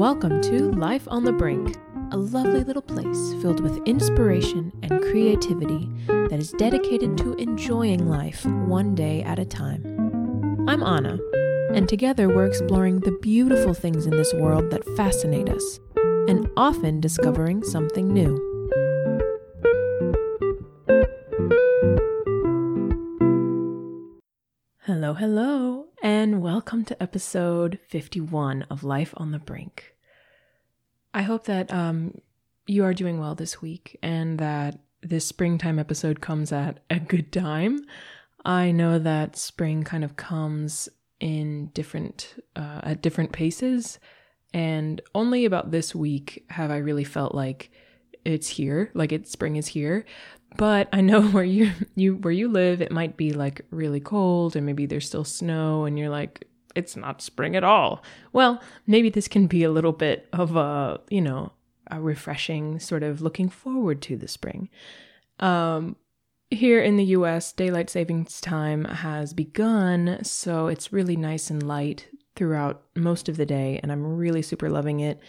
Welcome to Life on the Brink, a lovely little place filled with inspiration and creativity that is dedicated to enjoying life one day at a time. I'm Anna, and together we're exploring the beautiful things in this world that fascinate us, and often discovering something new. Hello, hello, and welcome to episode 51 of Life on the Brink. I hope that um, you are doing well this week and that this springtime episode comes at a good time. I know that spring kind of comes in different uh, at different paces, and only about this week have I really felt like it's here, like it spring is here. But I know where you you where you live, it might be like really cold, and maybe there's still snow, and you're like, it's not spring at all. Well, maybe this can be a little bit of a you know a refreshing sort of looking forward to the spring. Um, here in the US, daylight savings time has begun, so it's really nice and light throughout most of the day, and I'm really super loving it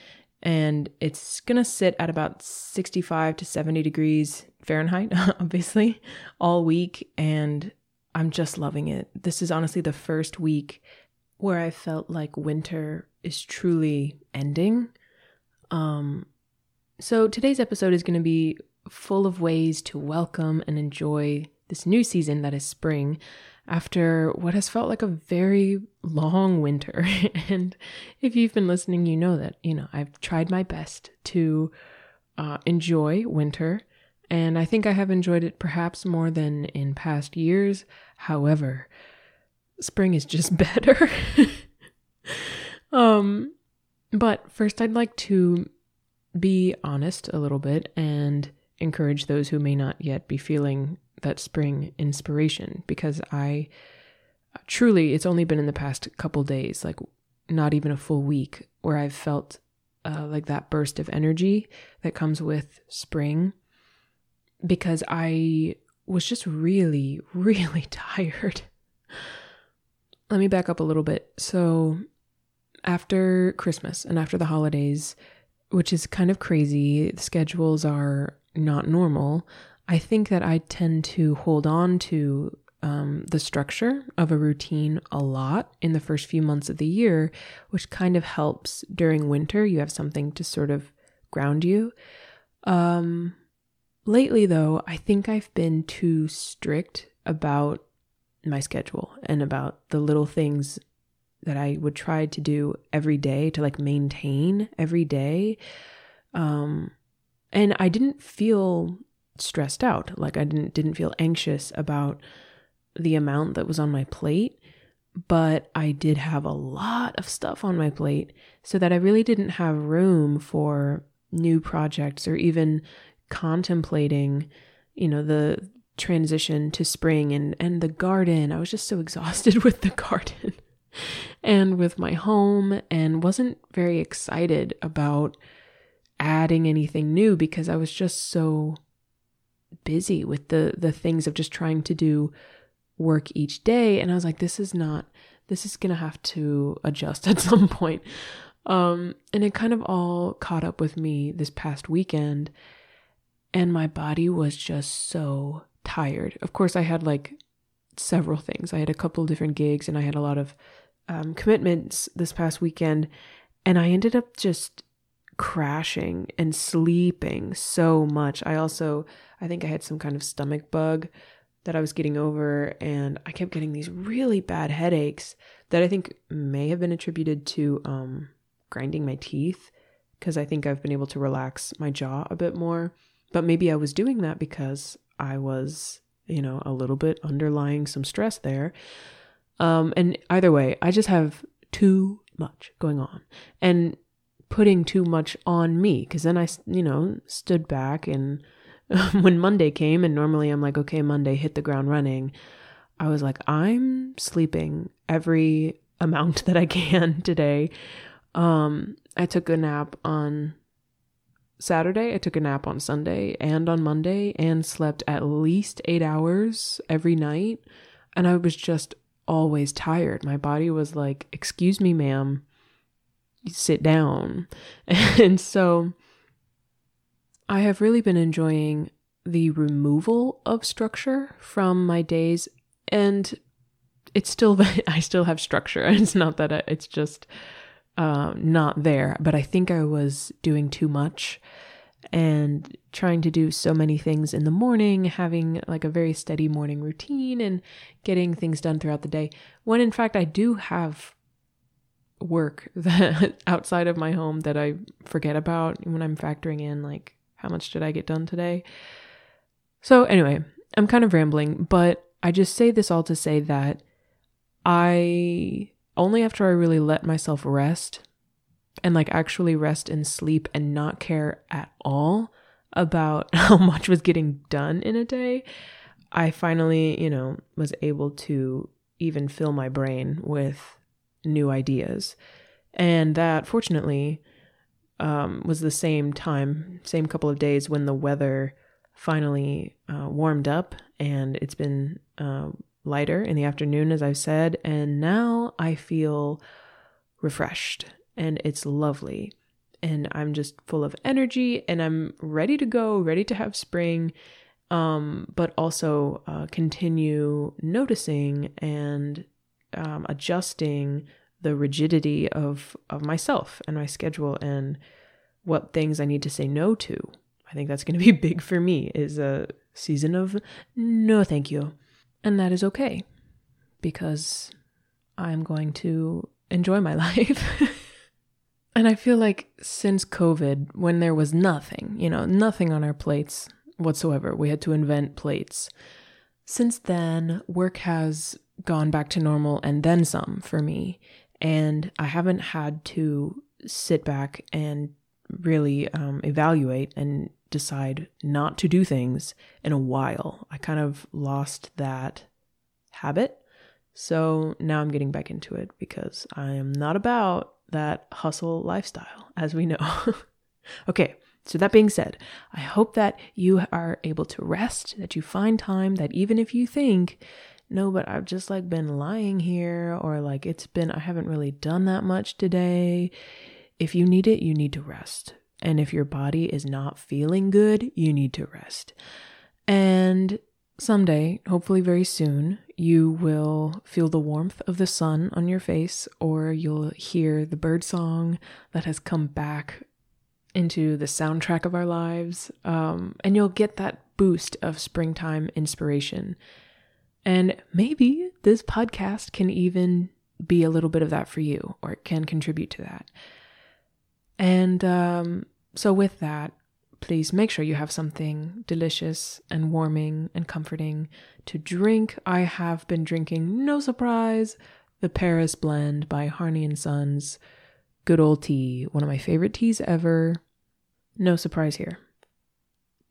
and it's gonna sit at about 65 to 70 degrees Fahrenheit, obviously, all week, and I'm just loving it. This is honestly the first week where I felt like winter is truly ending. Um, so today's episode is going to be full of ways to welcome and enjoy this new season that is spring after what has felt like a very long winter. and if you've been listening, you know that, you know, I've tried my best to uh, enjoy winter. And I think I have enjoyed it perhaps more than in past years. However, spring is just better. um, but first, I'd like to be honest a little bit and encourage those who may not yet be feeling that spring inspiration because I truly, it's only been in the past couple days, like not even a full week, where I've felt uh, like that burst of energy that comes with spring because I was just really, really tired. Let me back up a little bit. So, after Christmas and after the holidays, which is kind of crazy, schedules are not normal. I think that I tend to hold on to um, the structure of a routine a lot in the first few months of the year, which kind of helps during winter. You have something to sort of ground you. Um, lately, though, I think I've been too strict about my schedule and about the little things that I would try to do every day to like maintain every day. Um, and I didn't feel stressed out. Like I didn't didn't feel anxious about the amount that was on my plate, but I did have a lot of stuff on my plate so that I really didn't have room for new projects or even contemplating, you know, the transition to spring and and the garden. I was just so exhausted with the garden and with my home and wasn't very excited about adding anything new because I was just so busy with the the things of just trying to do work each day and I was like this is not this is going to have to adjust at some point. Um and it kind of all caught up with me this past weekend and my body was just so tired. Of course I had like several things. I had a couple different gigs and I had a lot of um, commitments this past weekend and I ended up just crashing and sleeping so much. I also I think I had some kind of stomach bug that I was getting over, and I kept getting these really bad headaches that I think may have been attributed to um, grinding my teeth because I think I've been able to relax my jaw a bit more. But maybe I was doing that because I was, you know, a little bit underlying some stress there. Um, and either way, I just have too much going on and putting too much on me because then I, you know, stood back and when Monday came, and normally I'm like, okay, Monday, hit the ground running, I was like, I'm sleeping every amount that I can today. Um, I took a nap on Saturday, I took a nap on Sunday and on Monday, and slept at least eight hours every night. And I was just always tired. My body was like, Excuse me, ma'am, sit down. And so I have really been enjoying the removal of structure from my days and it's still I still have structure. It's not that I, it's just uh, not there, but I think I was doing too much and trying to do so many things in the morning, having like a very steady morning routine and getting things done throughout the day. When in fact I do have work that outside of my home that I forget about when I'm factoring in like how much did I get done today. So anyway, I'm kind of rambling, but I just say this all to say that I only after I really let myself rest and like actually rest and sleep and not care at all about how much was getting done in a day, I finally, you know, was able to even fill my brain with new ideas. And that, fortunately, um, was the same time, same couple of days when the weather finally uh, warmed up and it's been uh, lighter in the afternoon, as I've said. And now I feel refreshed and it's lovely. And I'm just full of energy and I'm ready to go, ready to have spring, um, but also uh, continue noticing and um, adjusting the rigidity of, of myself and my schedule and what things I need to say no to. I think that's going to be big for me is a season of no thank you. And that is okay because I'm going to enjoy my life. And I feel like since COVID, when there was nothing, you know, nothing on our plates whatsoever, we had to invent plates. Since then, work has gone back to normal and then some for me. And I haven't had to sit back and really um, evaluate and decide not to do things in a while. I kind of lost that habit. So now I'm getting back into it because I am not about that hustle lifestyle, as we know. okay, so that being said, I hope that you are able to rest, that you find time, that even if you think, no, but I've just like been lying here, or like it's been, I haven't really done that much today. If you need it, you need to rest. And if your body is not feeling good, you need to rest. And someday, hopefully very soon, you will feel the warmth of the sun on your face, or you'll hear the bird song that has come back into the soundtrack of our lives, um, and you'll get that boost of springtime inspiration. And maybe this podcast can even be a little bit of that for you, or it can contribute to that. And um, so, with that, please make sure you have something delicious and warming and comforting to drink. I have been drinking, no surprise, the Paris blend by Harney and Sons. Good old tea, one of my favorite teas ever. No surprise here.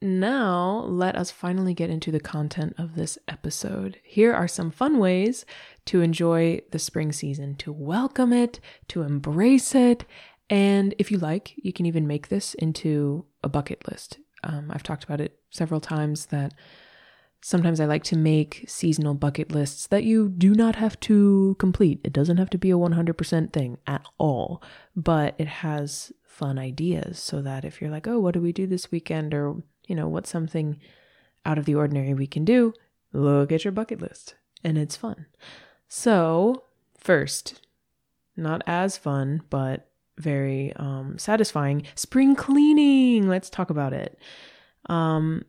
Now, let us finally get into the content of this episode. Here are some fun ways to enjoy the spring season, to welcome it, to embrace it, and if you like, you can even make this into a bucket list. Um, I've talked about it several times that sometimes I like to make seasonal bucket lists that you do not have to complete. It doesn't have to be a 100% thing at all, but it has fun ideas so that if you're like, oh, what do we do this weekend? Or, you know, what's something out of the ordinary we can do? Look at your bucket list and it's fun. So, first, not as fun, but very um, satisfying. Spring cleaning. Let's talk about it. Um,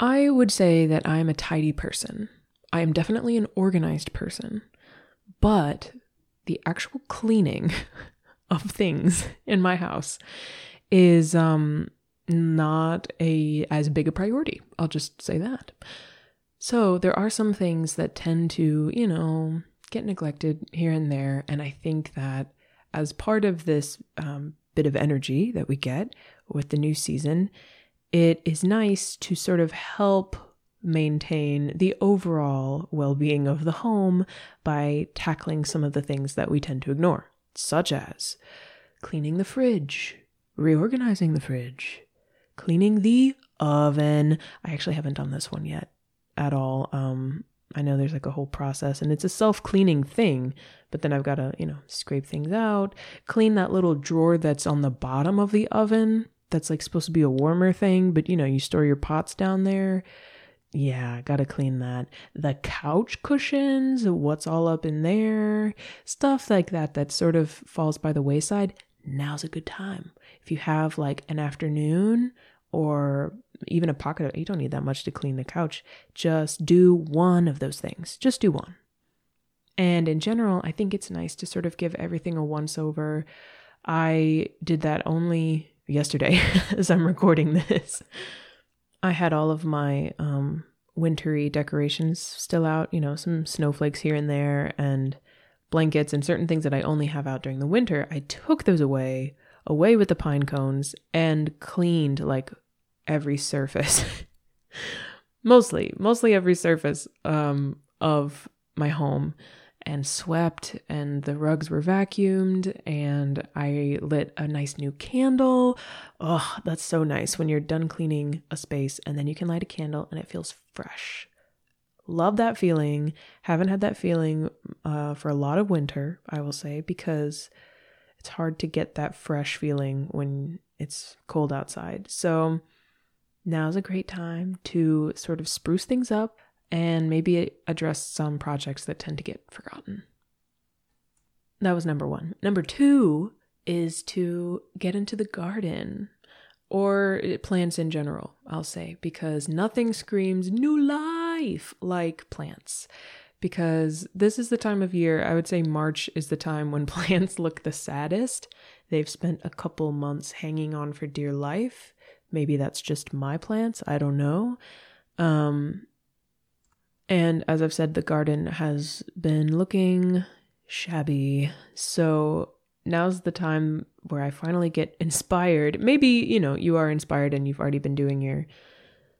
I would say that I am a tidy person. I am definitely an organized person, but the actual cleaning of things in my house is um, not a as big a priority. I'll just say that. So there are some things that tend to, you know, get neglected here and there, and I think that as part of this um, bit of energy that we get with the new season, it is nice to sort of help maintain the overall well being of the home by tackling some of the things that we tend to ignore, such as cleaning the fridge, reorganizing the fridge, cleaning the oven. I actually haven't done this one yet at all. Um, I know there's like a whole process and it's a self cleaning thing, but then I've got to, you know, scrape things out, clean that little drawer that's on the bottom of the oven that's like supposed to be a warmer thing, but you know, you store your pots down there. Yeah, gotta clean that. The couch cushions, what's all up in there, stuff like that that sort of falls by the wayside. Now's a good time. If you have like an afternoon or even a pocket, you don't need that much to clean the couch. Just do one of those things. Just do one. And in general, I think it's nice to sort of give everything a once over. I did that only yesterday as I'm recording this. I had all of my um, wintry decorations still out, you know, some snowflakes here and there, and blankets and certain things that I only have out during the winter. I took those away, away with the pine cones, and cleaned like every surface. mostly, mostly every surface um, of my home and swept and the rugs were vacuumed and I lit a nice new candle. Oh, that's so nice when you're done cleaning a space and then you can light a candle and it feels fresh. Love that feeling. Haven't had that feeling uh, for a lot of winter, I will say, because it's hard to get that fresh feeling when it's cold outside. So now's a great time to sort of spruce things up, and maybe address some projects that tend to get forgotten. That was number one. Number two is to get into the garden or plants in general, I'll say, because nothing screams new life like plants. Because this is the time of year, I would say March is the time when plants look the saddest. They've spent a couple months hanging on for dear life. Maybe that's just my plants, I don't know. Um, and as I've said, the garden has been looking shabby. So now's the time where I finally get inspired. Maybe, you know, you are inspired and you've already been doing your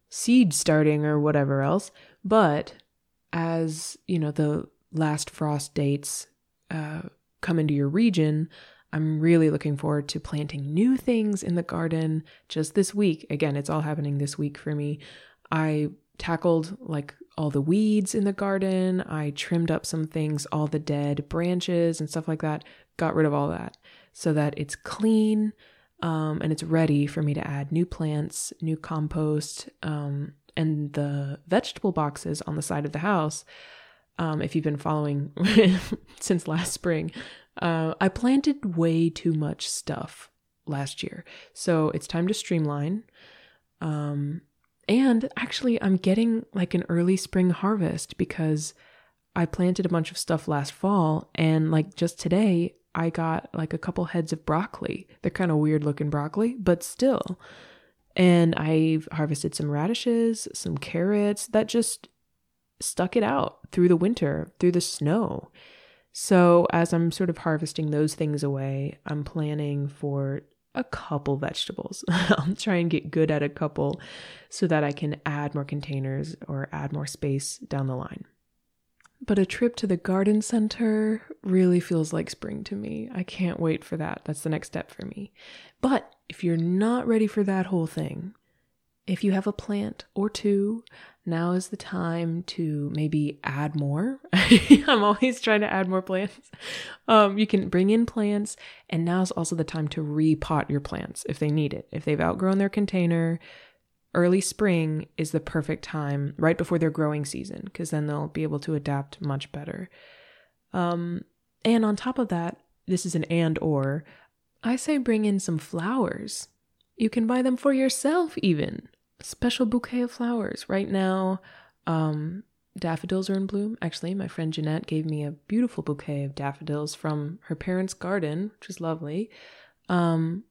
seed starting or whatever else. But as, you know, the last frost dates uh, come into your region, I'm really looking forward to planting new things in the garden just this week. Again, it's all happening this week for me. I tackled like all the weeds in the garden. I trimmed up some things, all the dead branches and stuff like that. Got rid of all that so that it's clean um, and it's ready for me to add new plants, new compost, um, and the vegetable boxes on the side of the house. Um, if you've been following since last spring, uh, I planted way too much stuff last year. So it's time to streamline. Um, and actually, I'm getting like an early spring harvest because I planted a bunch of stuff last fall. And like just today, I got like a couple heads of broccoli. They're kind of weird looking broccoli, but still. And I've harvested some radishes, some carrots that just stuck it out through the winter, through the snow. So, as I'm sort of harvesting those things away, I'm planning for a couple vegetables. I'll try and get good at a couple so that I can add more containers or add more space down the line. But a trip to the garden center really feels like spring to me. I can't wait for that. That's the next step for me. But if you're not ready for that whole thing, if you have a plant or two, now is the time to maybe add more. I'm always trying to add more plants. Um, you can bring in plants, and now is also the time to repot your plants if they need it. If they've outgrown their container, early spring is the perfect time, right before their growing season, because then they'll be able to adapt much better. Um, and on top of that, this is an and or, I say bring in some flowers. You can buy them for yourself, even special bouquet of flowers. Right now, um, daffodils are in bloom. Actually, my friend Jeanette gave me a beautiful bouquet of daffodils from her parents' garden, which is lovely. Um,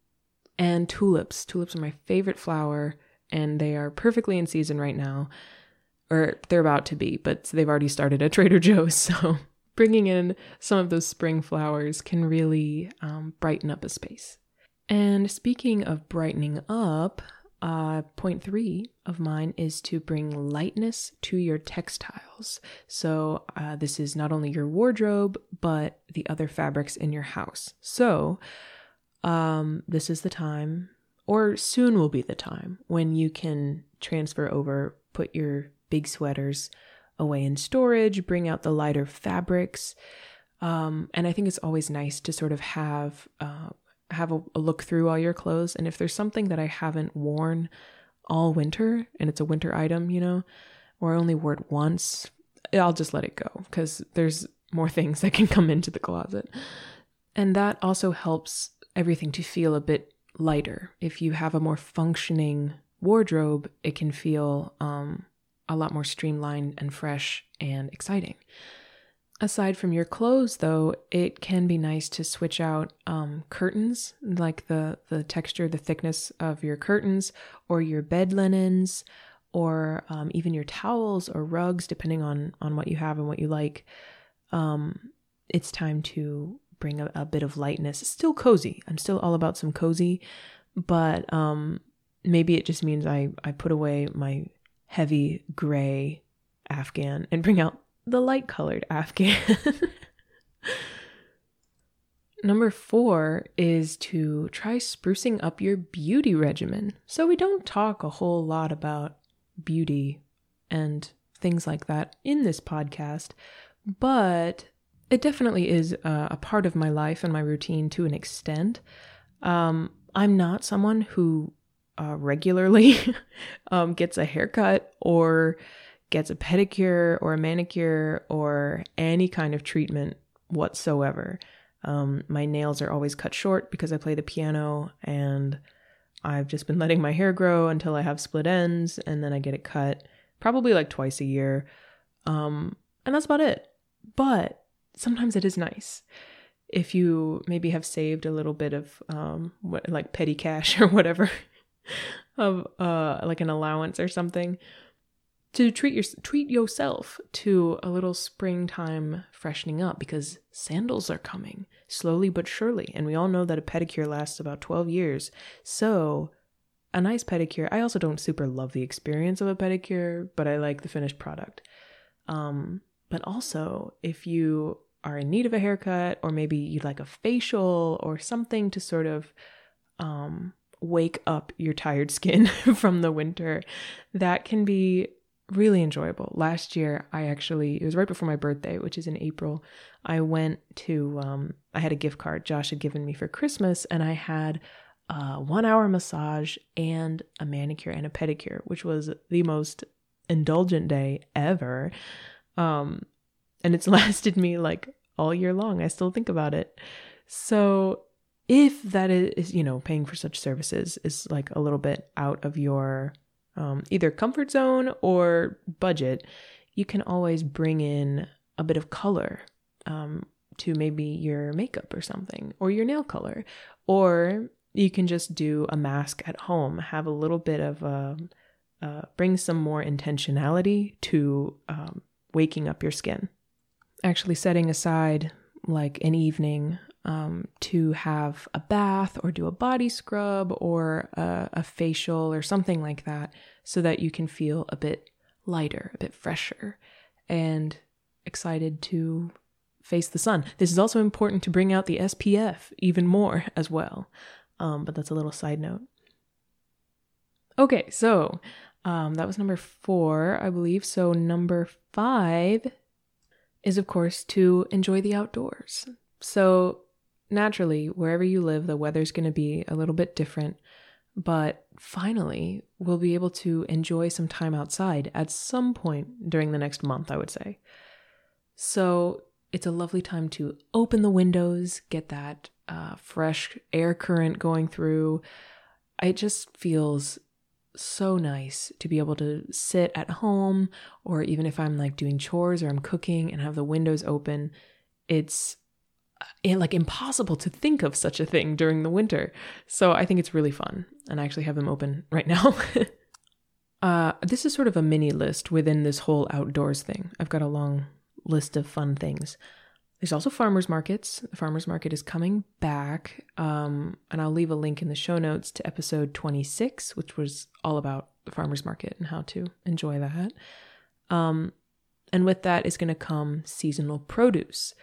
and tulips. Tulips are my favorite flower, and they are perfectly in season right now. Or they're about to be, but they've already started at Trader Joe's. So bringing in some of those spring flowers can really um, brighten up a space. And speaking of brightening up, uh, point three of mine is to bring lightness to your textiles. So, uh, this is not only your wardrobe, but the other fabrics in your house. So, um, this is the time, or soon will be the time, when you can transfer over, put your big sweaters away in storage, bring out the lighter fabrics. Um, and I think it's always nice to sort of have uh, have a, a look through all your clothes. And if there's something that I haven't worn all winter and it's a winter item, you know, or I only wore it once, I'll just let it go because there's more things that can come into the closet. And that also helps everything to feel a bit lighter. If you have a more functioning wardrobe, it can feel um, a lot more streamlined and fresh and exciting. Aside from your clothes, though, it can be nice to switch out um, curtains, like the the texture, the thickness of your curtains, or your bed linens, or um, even your towels or rugs, depending on on what you have and what you like. Um, it's time to bring a, a bit of lightness. Still cozy. I'm still all about some cozy, but um, maybe it just means I I put away my heavy gray Afghan and bring out the light colored Afghan. Number four is to try sprucing up your beauty regimen. So, we don't talk a whole lot about beauty and things like that in this podcast, but it definitely is a, a part of my life and my routine to an extent. Um, I'm not someone who uh, regularly um, gets a haircut or gets a pedicure or a manicure or any kind of treatment whatsoever. Um, my nails are always cut short because I play the piano and I've just been letting my hair grow until I have split ends and then I get it cut probably like twice a year. Um, and that's about it. But sometimes it is nice if you maybe have saved a little bit of um, what, like petty cash or whatever of uh, like an allowance or something to treat your treat yourself to a little springtime freshening up because sandals are coming slowly but surely. And we all know that a pedicure lasts about 12 years. So a nice pedicure. I also don't super love the experience of a pedicure but i like the finished product. Um, but also if you are in need of a haircut or maybe you'd like a facial or something to sort of um, wake up your tired skin from the winter that can be really enjoyable. Last year, I actually, it was right before my birthday, which is in April. I went to, um, I had a gift card Josh had given me for Christmas, and I had a one hour massage and a manicure and a pedicure, which was the most indulgent day ever. Um, and it's lasted me like all year long. I still think about it. So, if that is, you know, paying for such services is like a little bit out of your um, either comfort zone or budget, you can always bring in a bit of color um, to maybe your makeup or something, or your nail color, or you can just do a mask at home, have a little bit of a, um, uh, bring some more intentionality to um, waking up your skin. Actually, setting aside like an evening um, to have a bath or do a body scrub or a, a facial or something like that so that you can feel a bit lighter, a bit fresher, and excited to face the sun. This is also important to bring out the SPF even more as well. Um, but that's a little side note. Okay, so um, that was number four, I believe. So number five is, of course, to enjoy the outdoors. So naturally, wherever you live, the weather's going to be a little bit different. But finally, we'll be able to enjoy some time outside at some point during the next month, I would say. So it's a lovely time to open the windows, get that uh, fresh air current going through. It just feels so nice to be able to sit at home, or even if I'm like doing chores or I'm cooking and have the windows open. It's like impossible to think of such a thing during the winter. So I think it's really fun. And I actually have them open right now. uh, this is sort of a mini list within this whole outdoors thing. I've got a long list of fun things. There's also farmers markets. The farmers market is coming back. Um, and I'll leave a link in the show notes to episode 26, which was all about the farmers market and how to enjoy that. Um, and with that is going to come seasonal produce.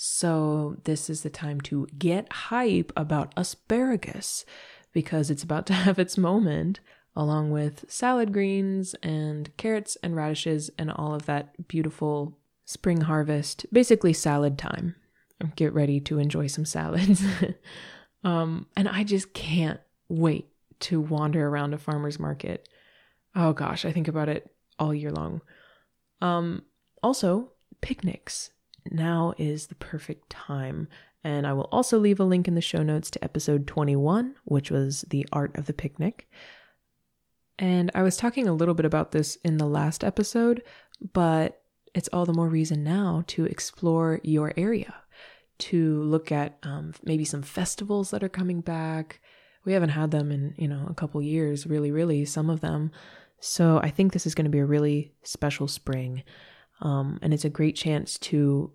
So, this is the time to get hype about asparagus because it's about to have its moment. along with salad greens and carrots and radishes and all of that beautiful spring harvest, basically salad time. Get ready to enjoy some salads. um, and I just can't wait to wander around a farmer's market. Oh gosh, I think about it all year long. Um, also, picnics. Now is the perfect time. And I will also leave a link in the show notes to episode 21, which was the art of the picnic. And I was talking a little bit about this in the last episode, but it's all the more reason now to explore your area, to look at um, maybe some festivals that are coming back. We haven't had them in, you know, a couple years, really, really, some of them. So I think this is going to be a really special spring. Um, and it's a great chance to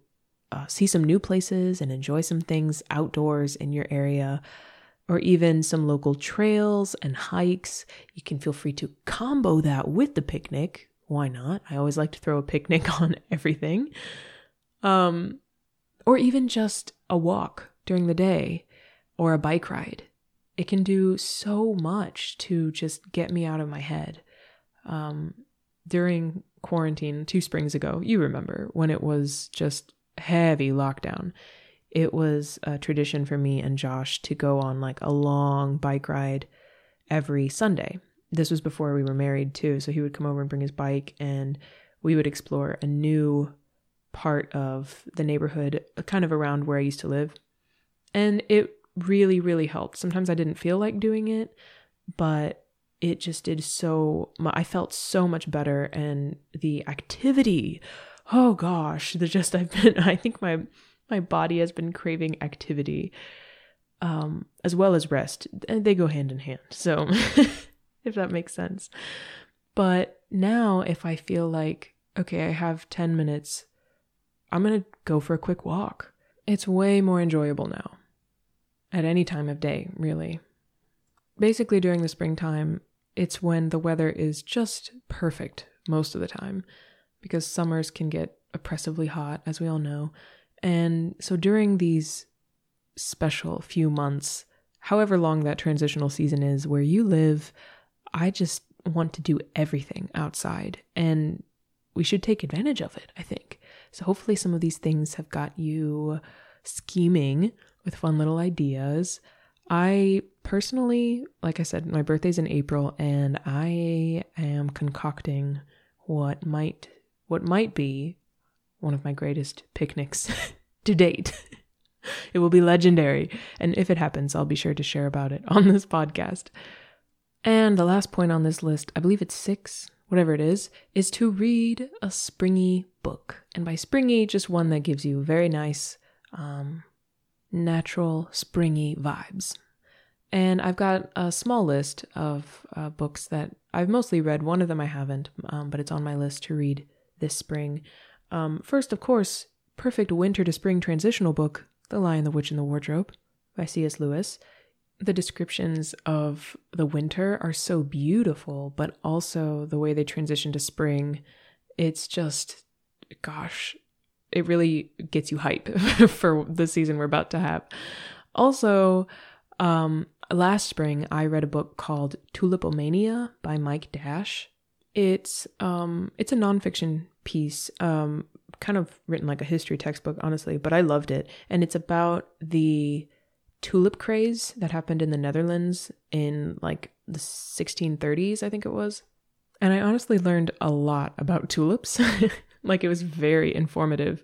uh, see some new places and enjoy some things outdoors in your area or even some local trails and hikes. You can feel free to combo that with the picnic. Why not? I always like to throw a picnic on everything. Um, or even just a walk during the day or a bike ride. It can do so much to just get me out of my head. Um, during quarantine two springs ago, you remember when it was just heavy lockdown it was a tradition for me and Josh to go on like a long bike ride every Sunday. This was before we were married too, so he would come over and bring his bike and we would explore a new part of the neighborhood kind of around where I used to live. And it really really helped. Sometimes I didn't feel like doing it, but it just did so I felt so much better and the activity oh gosh, the just I've been I think my my body has been craving activity um, as well as rest. And they go hand in hand. So, if that makes sense. But now, if I feel like, okay, I have 10 minutes, I'm going to go for a quick walk. It's way more enjoyable now. At any time of day, really. Basically, during the springtime, it's when the weather is just perfect most of the time because summers can get oppressively hot, as we all know. And so during these special few months, however long that transitional season is where you live, I just want to do everything outside. And we should take advantage of it, I think. So hopefully, some of these things have got you scheming with fun little ideas. I personally, like I said, my birthday's in April and I am concocting what might what might be one of my greatest picnics to date. it will be legendary. And if it happens, I'll be sure to share about it on this podcast. And the last point on this list, I believe it's six, whatever it is, is to read a springy book. And by springy, just one that gives you very nice, um, natural, springy vibes. And I've got a small list of uh, books that I've mostly read. One of them I haven't, um, but it's on my list to read this spring. Um, first, of course, perfect winter to spring transitional book, The Lion, the Witch, and the Wardrobe by C.S. Lewis. The descriptions of the winter are so beautiful, but also the way they transition to spring, it's just, gosh, it really gets you hype for the season we're about to have. Also, um, last spring I read a book called Tulipomania by Mike Dash. It's um, it's a nonfiction piece, um, kind of written like a history textbook, honestly, but I loved it. And it's about the tulip craze that happened in the Netherlands in like the 1630s, I think it was. And I honestly learned a lot about tulips. like it was very informative,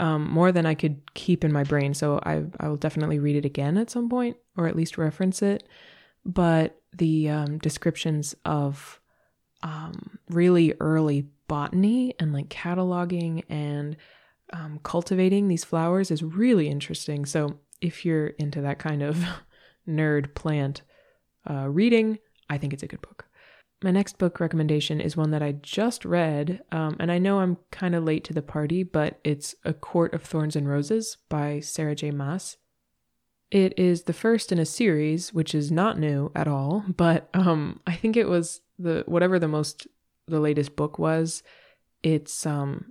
um, more than I could keep in my brain. So I, I will definitely read it again at some point, or at least reference it. But the um, descriptions of um, really early botany and like cataloging and um, cultivating these flowers is really interesting. So if you're into that kind of nerd plant uh, reading, I think it's a good book. My next book recommendation is one that I just read, um, and I know I'm kind of late to the party, but it's A Court of Thorns and Roses by Sarah J. Maas. It is the first in a series, which is not new at all, but um, I think it was the whatever the most the latest book was, it's um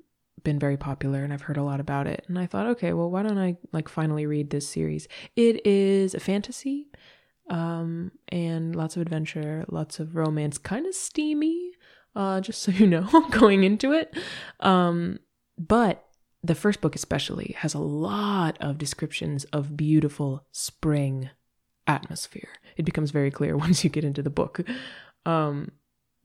been very popular and I've heard a lot about it. And I thought, okay, well, why don't I like finally read this series? It is a fantasy. Um, and lots of adventure, lots of romance, kind of steamy, uh, just so you know, going into it. Um, but the first book, especially, has a lot of descriptions of beautiful spring atmosphere. It becomes very clear once you get into the book. Um,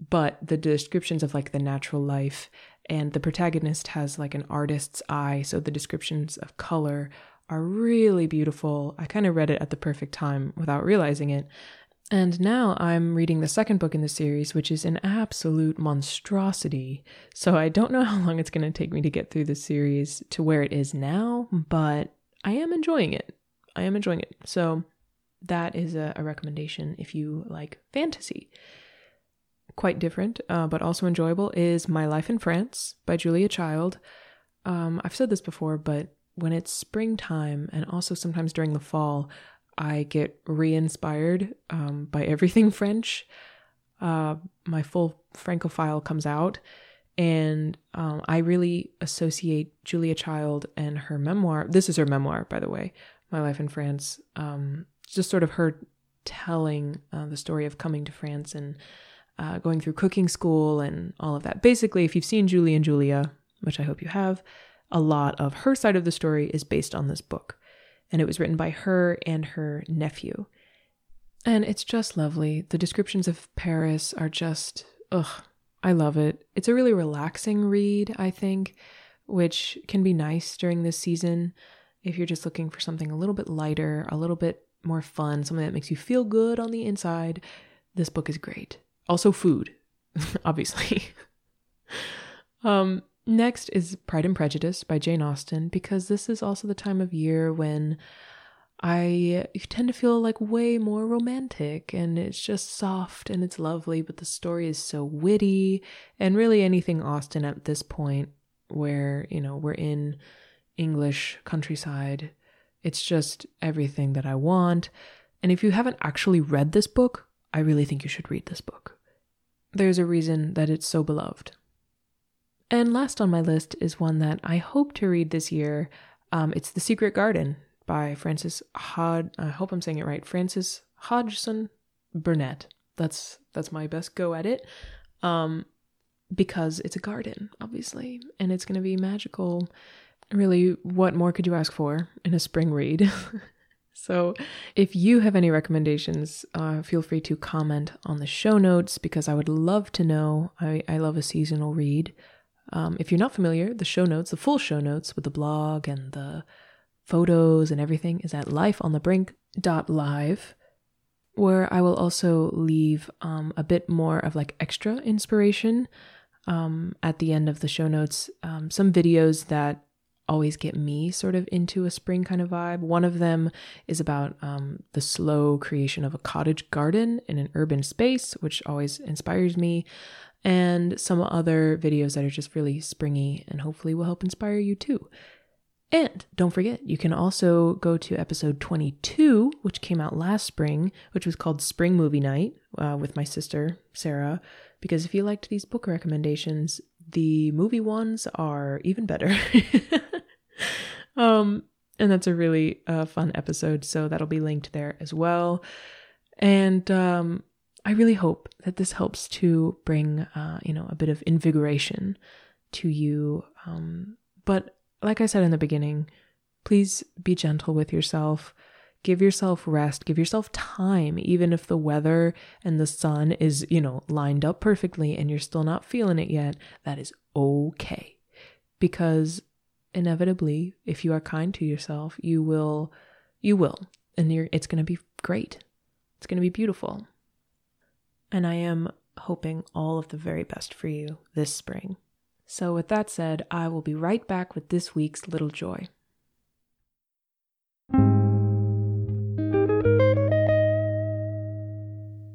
but the descriptions of like the natural life and the protagonist has like an artist's eye, so the descriptions of color are really beautiful. I kind of read it at the perfect time without realizing it. And now I'm reading the second book in the series, which is an absolute monstrosity. So I don't know how long it's going to take me to get through the series to where it is now, but I am enjoying it. I am enjoying it. So that is a, a recommendation if you like fantasy. Quite different, uh, but also enjoyable, is My Life in France by Julia Child. Um, I've said this before, but when it's springtime and also sometimes during the fall, I get re inspired um, by everything French. Uh, my full Francophile comes out, and um, I really associate Julia Child and her memoir. This is her memoir, by the way, My Life in France. Um, just sort of her telling uh, the story of coming to France and uh, going through cooking school and all of that. Basically, if you've seen Julie and Julia, which I hope you have, a lot of her side of the story is based on this book. And it was written by her and her nephew. And it's just lovely. The descriptions of Paris are just, ugh, I love it. It's a really relaxing read, I think, which can be nice during this season if you're just looking for something a little bit lighter, a little bit more fun, something that makes you feel good on the inside. This book is great. Also, food, obviously. um, Next is Pride and Prejudice by Jane Austen, because this is also the time of year when I tend to feel like way more romantic and it's just soft and it's lovely, but the story is so witty. And really, anything Austen at this point, where, you know, we're in English countryside, it's just everything that I want. And if you haven't actually read this book, I really think you should read this book. There's a reason that it's so beloved. And last on my list is one that I hope to read this year. Um, it's The Secret Garden by Francis Hod. I hope I'm saying it right. Frances Hodgson Burnett. That's that's my best go at it. Um, because it's a garden, obviously, and it's going to be magical. Really, what more could you ask for in a spring read? so, if you have any recommendations, uh, feel free to comment on the show notes because I would love to know. I, I love a seasonal read. Um, if you're not familiar, the show notes, the full show notes with the blog and the photos and everything is at lifeonthebrink.live, where I will also leave um, a bit more of like extra inspiration um, at the end of the show notes. Um, some videos that always get me sort of into a spring kind of vibe. One of them is about um, the slow creation of a cottage garden in an urban space, which always inspires me and some other videos that are just really springy and hopefully will help inspire you too. And don't forget, you can also go to episode 22, which came out last spring, which was called Spring Movie Night uh, with my sister, Sarah. Because if you liked these book recommendations, the movie ones are even better. um, and that's a really uh, fun episode, so that'll be linked there as well. And um, I really hope that this helps to bring, uh, you know, a bit of invigoration to you. Um, but like I said in the beginning, please be gentle with yourself. Give yourself rest. Give yourself time, even if the weather and the sun is, you know, lined up perfectly and you're still not feeling it yet. That is okay. Because inevitably, if you are kind to yourself, you will, you will, and it's going to be great. It's going to be beautiful and I am hoping all of the very best for you this spring. So, with that said, I will be right back with this week's Little Joy.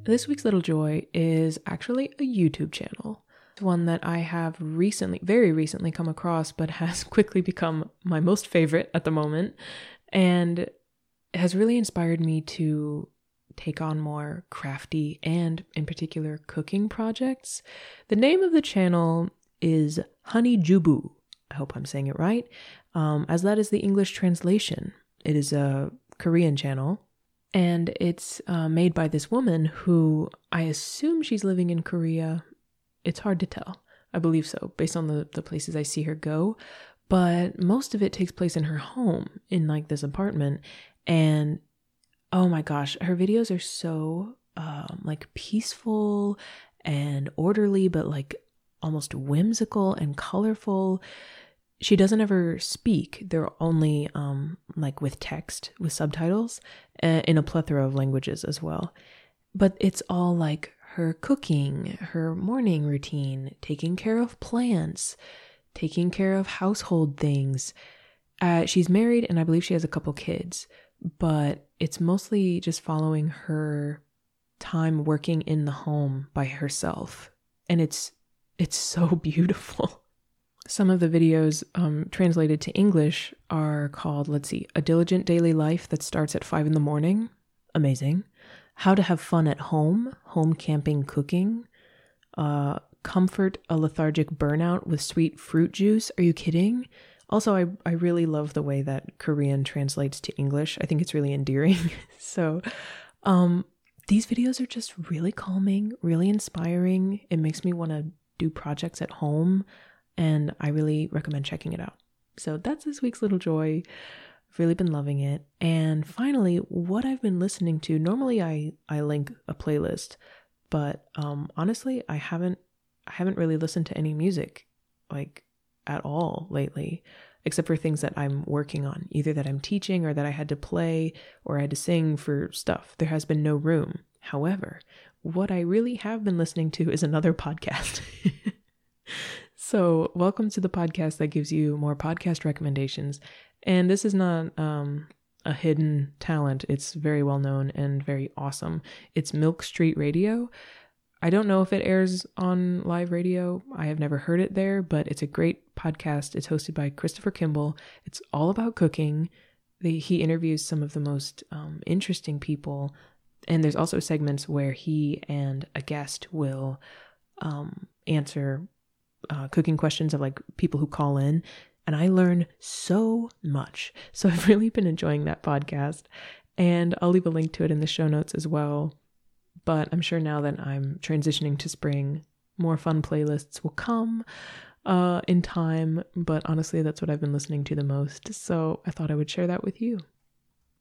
This week's Little Joy is actually a YouTube channel. It's one that I have recently, very recently come across, but has quickly become my most favorite at the moment and has really inspired me to take on more crafty and, in particular, cooking projects. The name of the channel is Honey Jubu. I hope I'm saying it right, um, as that is the English translation. It is a Korean channel, And it's uh, made by this woman who I assume she's living in Korea. It's hard to tell. I believe so, based on the, the places I see her go. But most of it takes place in her home, in like this apartment. And oh my gosh, her videos are so um, like peaceful and orderly, but like almost whimsical and colorful. She doesn't ever speak. They're only um, like with text, with subtitles, uh, in a plethora of languages as well. But it's all like her cooking, her morning routine, taking care of plants, taking care of household things. Uh, she's married and I believe she has a couple kids, but it's mostly just following her time working in the home by herself. And it's it's so beautiful. Some of the videos um, translated to English are called, let's see, A Diligent Daily Life that starts at five in the morning. Amazing. How to Have Fun at Home, Home Camping Cooking. Uh, comfort a lethargic burnout with sweet fruit juice. Are you kidding? Also, I, I really love the way that Korean translates to English. I think it's really endearing. so, um, these videos are just really calming, really inspiring. It makes me want to do projects at home, and I really recommend checking it out. So that's this week's little joy. I've really been loving it. And finally, what I've been listening to. Normally, I I link a playlist, but um, honestly, I haven't I haven't really listened to any music like at all lately, except for things that I'm working on, either that I'm teaching or that I had to play or I had to sing for stuff. There has been no room. However, what I really have been listening to is another podcast. so, welcome to the podcast that gives you more podcast recommendations. And this is not um, a hidden talent, it's very well known and very awesome. It's Milk Street Radio. I don't know if it airs on live radio. I have never heard it there, but it's a great podcast. It's hosted by Christopher Kimball. It's all about cooking. he interviews some of the most um, interesting people and there's also segments where he and a guest will um, answer uh, cooking questions of like people who call in and i learn so much so i've really been enjoying that podcast and i'll leave a link to it in the show notes as well but i'm sure now that i'm transitioning to spring more fun playlists will come uh, in time but honestly that's what i've been listening to the most so i thought i would share that with you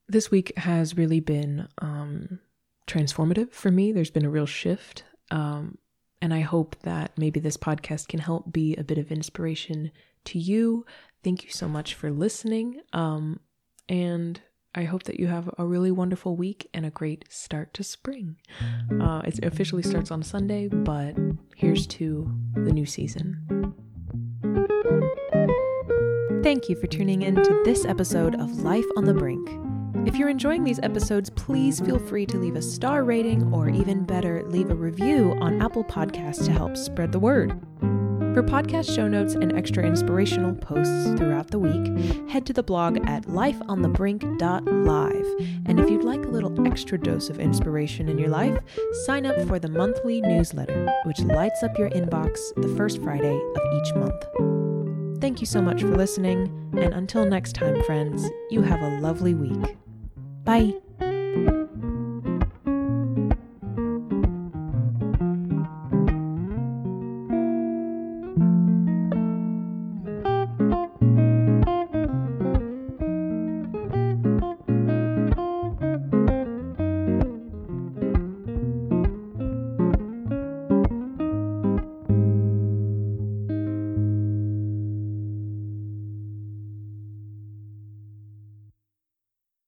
this week has really been um, transformative for me. There's been a real shift. Um, and I hope that maybe this podcast can help be a bit of inspiration to you. Thank you so much for listening. Um, and I hope that you have a really wonderful week and a great start to spring. Uh, it officially starts on Sunday, but here's to the new season. Thank you for tuning in to this episode of Life on the Brink. If you're enjoying these episodes, please feel free to leave a star rating or even better, leave a review on Apple Podcasts to help spread the word. For podcast show notes and extra inspirational posts throughout the week, head to the blog at lifeonthebrink.live. And if you'd like a little extra dose of inspiration in your life, sign up for the monthly newsletter, which lights up your inbox the first Friday of each month. Thank you so much for listening, and until next time, friends, you have a lovely week. Bye.